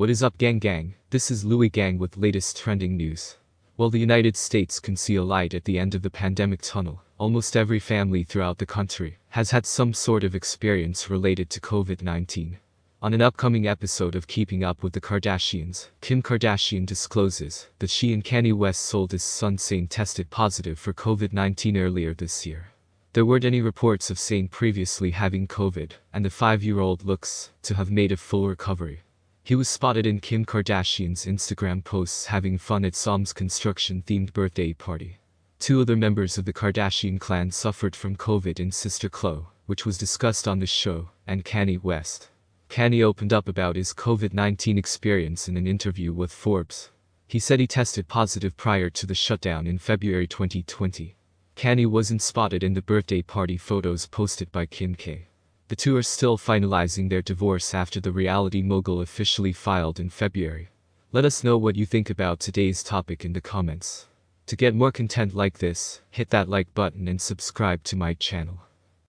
What is up gang gang? This is Louis Gang with latest trending news. While the United States can see a light at the end of the pandemic tunnel, almost every family throughout the country has had some sort of experience related to COVID-19. On an upcoming episode of Keeping Up with the Kardashians, Kim Kardashian discloses that she and Kanye West's oldest son Saint tested positive for COVID-19 earlier this year. There weren't any reports of Saint previously having COVID, and the five-year-old looks to have made a full recovery. He was spotted in Kim Kardashian's Instagram posts having fun at Psalm's construction-themed birthday party. Two other members of the Kardashian clan suffered from COVID in sister Khloe, which was discussed on the show, and Kanye West. Kanye opened up about his COVID-19 experience in an interview with Forbes. He said he tested positive prior to the shutdown in February 2020. Kanye wasn't spotted in the birthday party photos posted by Kim K. The two are still finalizing their divorce after the reality mogul officially filed in February. Let us know what you think about today's topic in the comments. To get more content like this, hit that like button and subscribe to my channel.